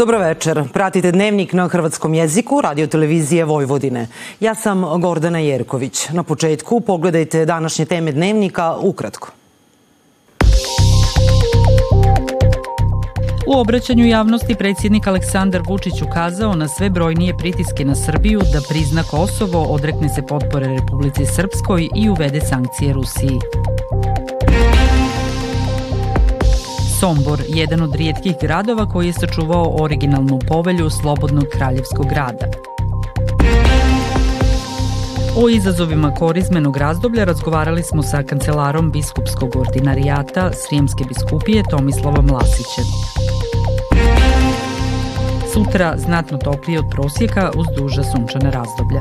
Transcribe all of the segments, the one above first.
Dobro večer. Pratite dnevnik na hrvatskom jeziku radio televizije Vojvodine. Ja sam Gordana Jerković. Na početku pogledajte današnje teme dnevnika ukratko. U obraćanju javnosti predsjednik Aleksandar Vučić ukazao na sve brojnije pritiske na Srbiju da prizna Kosovo, odrekne se potpore Republici Srpskoj i uvede sankcije Rusiji. Sombor, jedan od rijetkih gradova koji je sačuvao originalnu povelju Slobodnog kraljevskog grada. O izazovima korizmenog razdoblja razgovarali smo sa kancelarom biskupskog ordinarijata Srijemske biskupije Tomislavom Lasićem. Sutra znatno toplije od prosjeka uz duža sunčana razdoblja.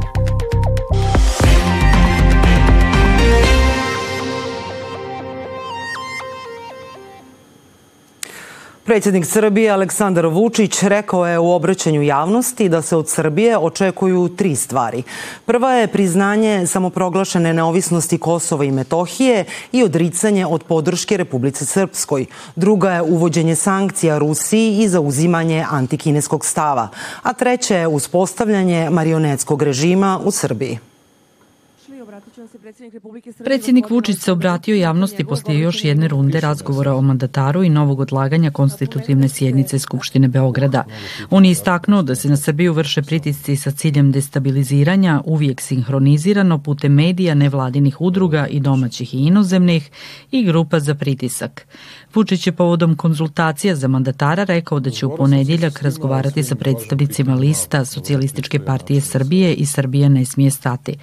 Predsjednik Srbije Aleksandar Vučić rekao je u obraćanju javnosti da se od Srbije očekuju tri stvari. Prva je priznanje samoproglašene neovisnosti Kosova i Metohije i odricanje od podrške Republici Srpskoj. Druga je uvođenje sankcija Rusiji i zauzimanje antikineskog stava. A treća je uspostavljanje marionetskog režima u Srbiji. Predsjednik Vučić se obratio javnosti poslije još jedne runde razgovora o mandataru i novog odlaganja konstitutivne sjednice Skupštine Beograda. On je istaknuo da se na Srbiju vrše pritisci sa ciljem destabiliziranja, uvijek sinhronizirano putem medija, nevladinih udruga i domaćih i inozemnih i grupa za pritisak. Vučić je povodom konzultacija za mandatara rekao da će u ponedjeljak razgovarati sa predstavnicima lista Socijalističke partije Srbije i Srbija ne smije stati.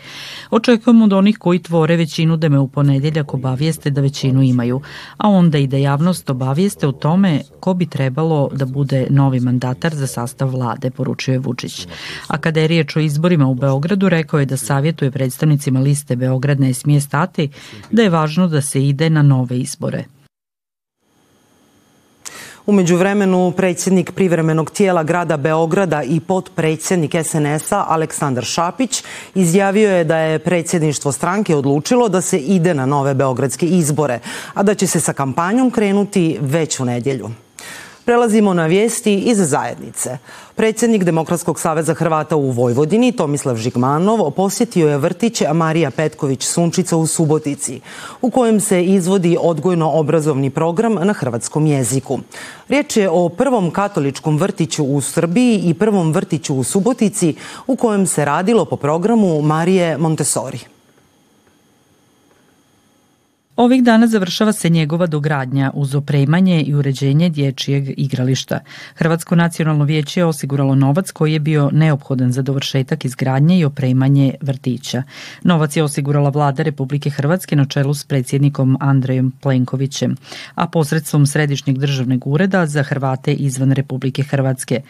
Očekujemo od onih koji tvore većinu da me u ponedjeljak obavijeste da većinu imaju, a onda i da javnost obavijeste o tome ko bi trebalo da bude novi mandatar za sastav vlade, poručuje Vučić. A kada je riječ o izborima u Beogradu, rekao je da savjetuje predstavnicima liste Beograd ne smije stati, da je važno da se ide na nove izbore. U međuvremenu predsjednik privremenog tijela grada Beograda i potpredsjednik SNS-a Aleksandar Šapić izjavio je da je predsjedništvo stranke odlučilo da se ide na nove beogradske izbore, a da će se sa kampanjom krenuti već u nedjelju. Prelazimo na vijesti iz zajednice. Predsjednik Demokratskog saveza Hrvata u Vojvodini, Tomislav Žigmanov, posjetio je vrtić Marija Petković Sunčica u Subotici, u kojem se izvodi odgojno-obrazovni program na hrvatskom jeziku. Riječ je o prvom katoličkom vrtiću u Srbiji i prvom vrtiću u Subotici u kojem se radilo po programu Marije Montessori. Ovih dana završava se njegova dogradnja uz opremanje i uređenje dječjeg igrališta. Hrvatsko nacionalno vijeće je osiguralo novac koji je bio neophodan za dovršetak izgradnje i opremanje vrtića. Novac je osigurala vlada Republike Hrvatske na čelu s predsjednikom Andrejom Plenkovićem, a posredstvom Središnjeg državnog ureda za Hrvate izvan Republike Hrvatske.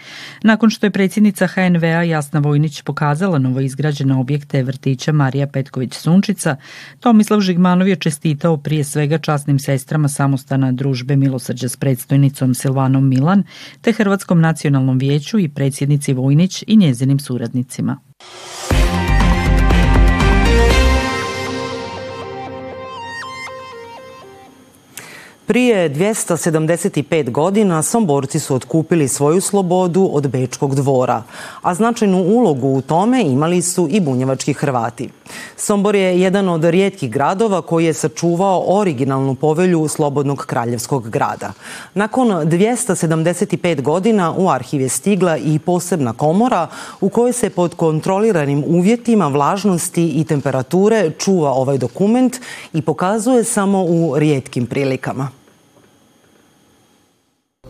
Nakon što je predsjednica HNV-a Jasna Vojnić pokazala novo izgrađene objekte vrtića Marija Petković Sunčica, Tomislav Žigmanov je čestitao prije svega časnim sestrama samostana družbe Milosrđa s predstojnicom Silvanom Milan te Hrvatskom nacionalnom vijeću i predsjednici Vojnić i njezinim suradnicima. Prije 275 godina Somborci su otkupili svoju slobodu od Bečkog dvora, a značajnu ulogu u tome imali su i bunjevački Hrvati. Sombor je jedan od rijetkih gradova koji je sačuvao originalnu povelju Slobodnog kraljevskog grada. Nakon 275 godina u arhiv je stigla i posebna komora u kojoj se pod kontroliranim uvjetima vlažnosti i temperature čuva ovaj dokument i pokazuje samo u rijetkim prilikama.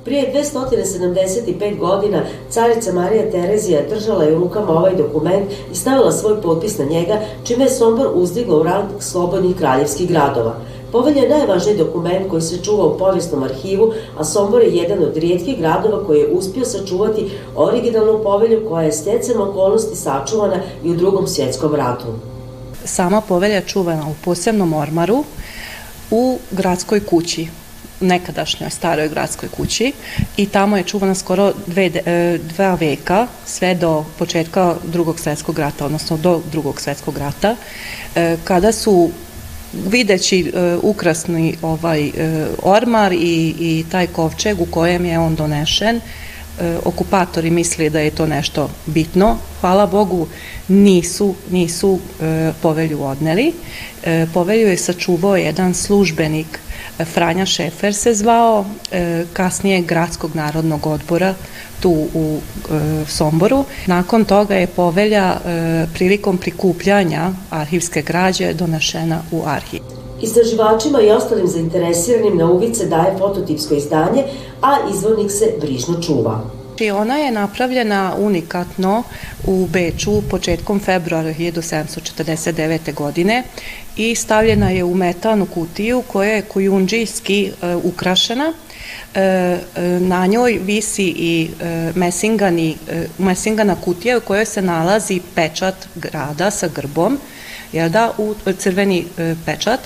Prije 275 godina carica Marija Terezija držala je u rukama ovaj dokument i stavila svoj potpis na njega, čime je Sombor uzdigla u rang slobodnih kraljevskih gradova. Povelja je najvažniji dokument koji se čuva u povijesnom arhivu, a Sombor je jedan od rijetkih gradova koji je uspio sačuvati originalnu povelju koja je stjecem okolnosti sačuvana i u drugom svjetskom ratu. Sama povelja je čuvana u posebnom ormaru u gradskoj kući nekadašnjoj staroj gradskoj kući i tamo je čuvana skoro dve, e, dva veka, sve do početka drugog svjetskog rata, odnosno do drugog svjetskog rata, e, kada su videći e, ukrasni ovaj ormar i, i taj kovčeg u kojem je on donešen, e, okupatori mislili da je to nešto bitno. Hvala Bogu nisu, nisu povelju odneli. Povelju je sačuvao jedan službenik Franja Šefer se zvao, e, kasnije Gradskog narodnog odbora tu u e, Somboru. Nakon toga je povelja e, prilikom prikupljanja arhivske građe donašena u arhiv. Istraživačima i ostalim zainteresiranim na uvice daje fototipsko izdanje, a izvornik se brižno čuva. I ona je napravljena unikatno u Beču početkom februara 1749. godine i stavljena je u metalnu kutiju koja je kujundžijski e, ukrašena. E, e, na njoj visi i e, mesingani, e, mesingana kutija u kojoj se nalazi pečat grada sa grbom, jel da, u crveni pečat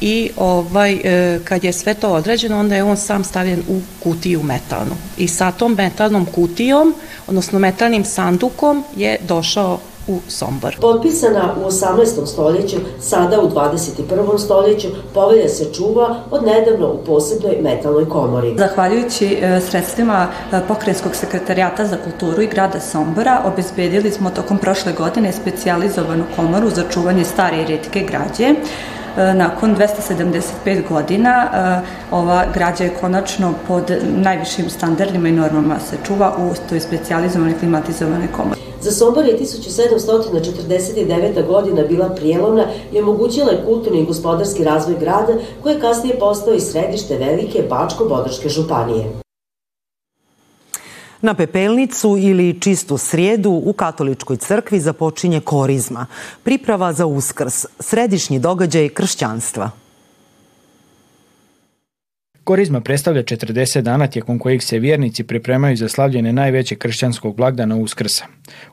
i ovaj, e, kad je sve to određeno, onda je on sam stavljen u kutiju metalnu. I sa tom metalnom kutijom, odnosno metalnim sandukom je došao u Sombor. Potpisana u 18. stoljeću, sada u 21. stoljeću, povelja se čuva od nedavno u posebnoj metalnoj komori. Zahvaljujući e, sredstvima e, Pokrenjskog sekretarijata za kulturu i grada Sombora, obezbedili smo tokom prošle godine specijalizovanu komoru za čuvanje stare i redke građe. E, nakon 275 godina ova građa je konačno pod najvišim standardima i normama se čuva u toj specijalizovanoj klimatizovanoj komori. Za Sombor je 1749. godina bila prijelomna i omogućila je kulturni i gospodarski razvoj grada, koji je kasnije postao i središte velike Bačko-Bodrške županije. Na pepelnicu ili čistu srijedu u katoličkoj crkvi započinje korizma, priprava za uskrs, središnji događaj kršćanstva. Korizma predstavlja 40 dana tijekom kojih se vjernici pripremaju za slavljene najveće kršćanskog blagdana Uskrsa.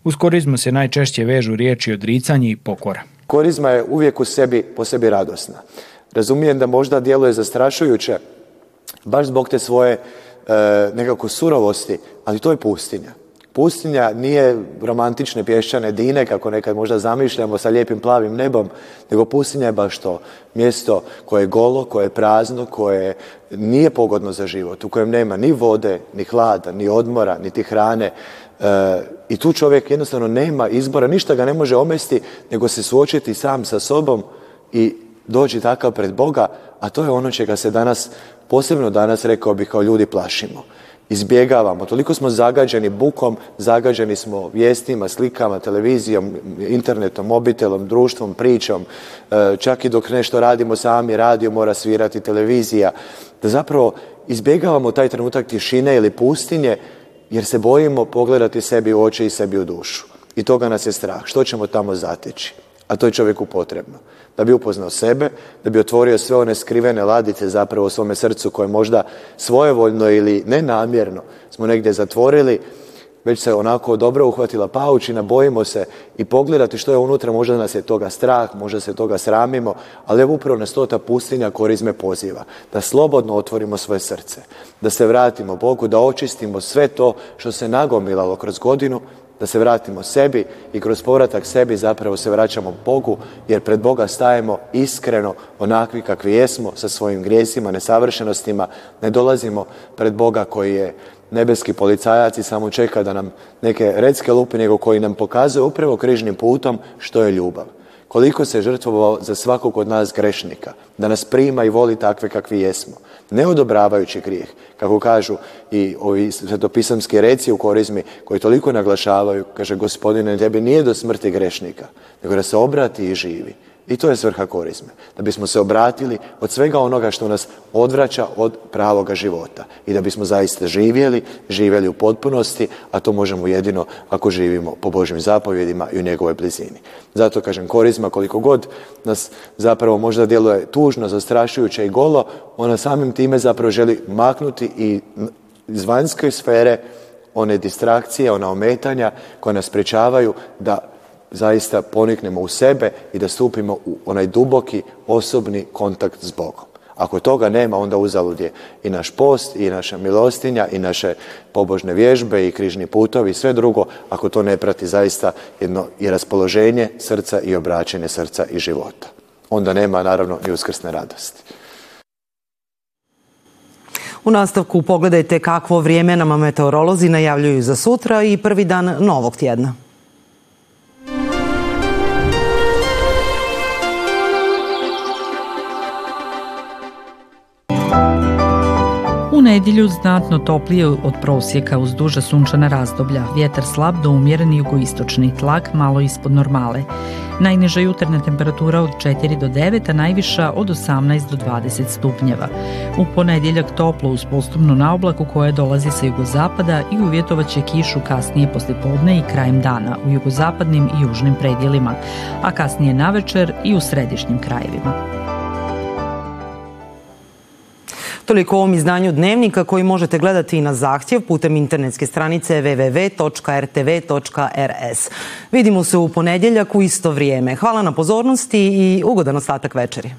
Uz korizmu se najčešće vežu riječi odricanje i pokora. Korizma je uvijek u sebi, po sebi radosna. Razumijem da možda djeluje zastrašujuće, baš zbog te svoje e, nekako surovosti, ali to je pustinja. Pustinja nije romantične pješčane dine, kako nekad možda zamišljamo sa lijepim plavim nebom, nego pustinja je baš to. Mjesto koje je golo, koje je prazno, koje nije pogodno za život, u kojem nema ni vode, ni hlada, ni odmora, niti hrane. E, I tu čovjek jednostavno nema izbora, ništa ga ne može omesti, nego se suočiti sam sa sobom i doći takav pred Boga, a to je ono čega se danas, posebno danas, rekao bih, kao ljudi plašimo izbjegavamo. Toliko smo zagađeni bukom, zagađeni smo vijestima, slikama, televizijom, internetom, mobitelom, društvom, pričom. E, čak i dok nešto radimo sami, radio mora svirati televizija. Da zapravo izbjegavamo taj trenutak tišine ili pustinje jer se bojimo pogledati sebi u oči i sebi u dušu. I toga nas je strah. Što ćemo tamo zateći? A to je čovjeku potrebno da bi upoznao sebe, da bi otvorio sve one skrivene ladice zapravo u svome srcu koje možda svojevoljno ili nenamjerno smo negdje zatvorili, već se onako dobro uhvatila paučina, bojimo se i pogledati što je unutra, možda nas je toga strah, možda se toga sramimo, ali evo upravo nas to ta pustinja korizme poziva, da slobodno otvorimo svoje srce, da se vratimo Bogu, da očistimo sve to što se nagomilalo kroz godinu, da se vratimo sebi i kroz povratak sebi zapravo se vraćamo Bogu jer pred Boga stajemo iskreno onakvi kakvi jesmo sa svojim grijesima, nesavršenostima, ne dolazimo pred Boga koji je nebeski policajac i samo čeka da nam neke redske lupi, nego koji nam pokazuje upravo križnim putom što je ljubav koliko se žrtvovao za svakog od nas grešnika, da nas prima i voli takve kakvi jesmo, ne odobravajući grijeh, kako kažu i ovi svetopisamski reci u korizmi koji toliko naglašavaju, kaže gospodine, tebi nije do smrti grešnika, nego da se obrati i živi. I to je svrha korizme. Da bismo se obratili od svega onoga što nas odvraća od pravoga života. I da bismo zaista živjeli, živjeli u potpunosti, a to možemo jedino ako živimo po Božim zapovjedima i u njegovoj blizini. Zato kažem korizma koliko god nas zapravo možda djeluje tužno, zastrašujuće i golo, ona samim time zapravo želi maknuti i iz vanjske sfere one distrakcije, ona ometanja koja nas pričavaju da zaista poniknemo u sebe i da stupimo u onaj duboki osobni kontakt s Bogom. Ako toga nema, onda uzalud je i naš post, i naša milostinja, i naše pobožne vježbe, i križni putovi, i sve drugo, ako to ne prati zaista jedno i raspoloženje srca i obraćenje srca i života. Onda nema, naravno, i uskrsne radosti. U nastavku pogledajte kakvo vrijeme nama meteorolozi najavljuju za sutra i prvi dan novog tjedna. Nedjelju znatno toplije od prosjeka uz duža sunčana razdoblja, vjetar slab do umjereni jugoistočni tlak malo ispod normale. Najniža jutarnja temperatura od 4 do 9, a najviša od 18 do 20 stupnjeva. U ponedjeljak toplo uz postupnu naoblaku koja dolazi sa jugozapada i uvjetovat će kišu kasnije poslijepodne i krajem dana u jugozapadnim i južnim predjelima, a kasnije navečer i u središnjim krajevima. Toliko u ovom izdanju Dnevnika koji možete gledati i na zahtjev putem internetske stranice www.rtv.rs. Vidimo se u ponedjeljak u isto vrijeme. Hvala na pozornosti i ugodan ostatak večeri.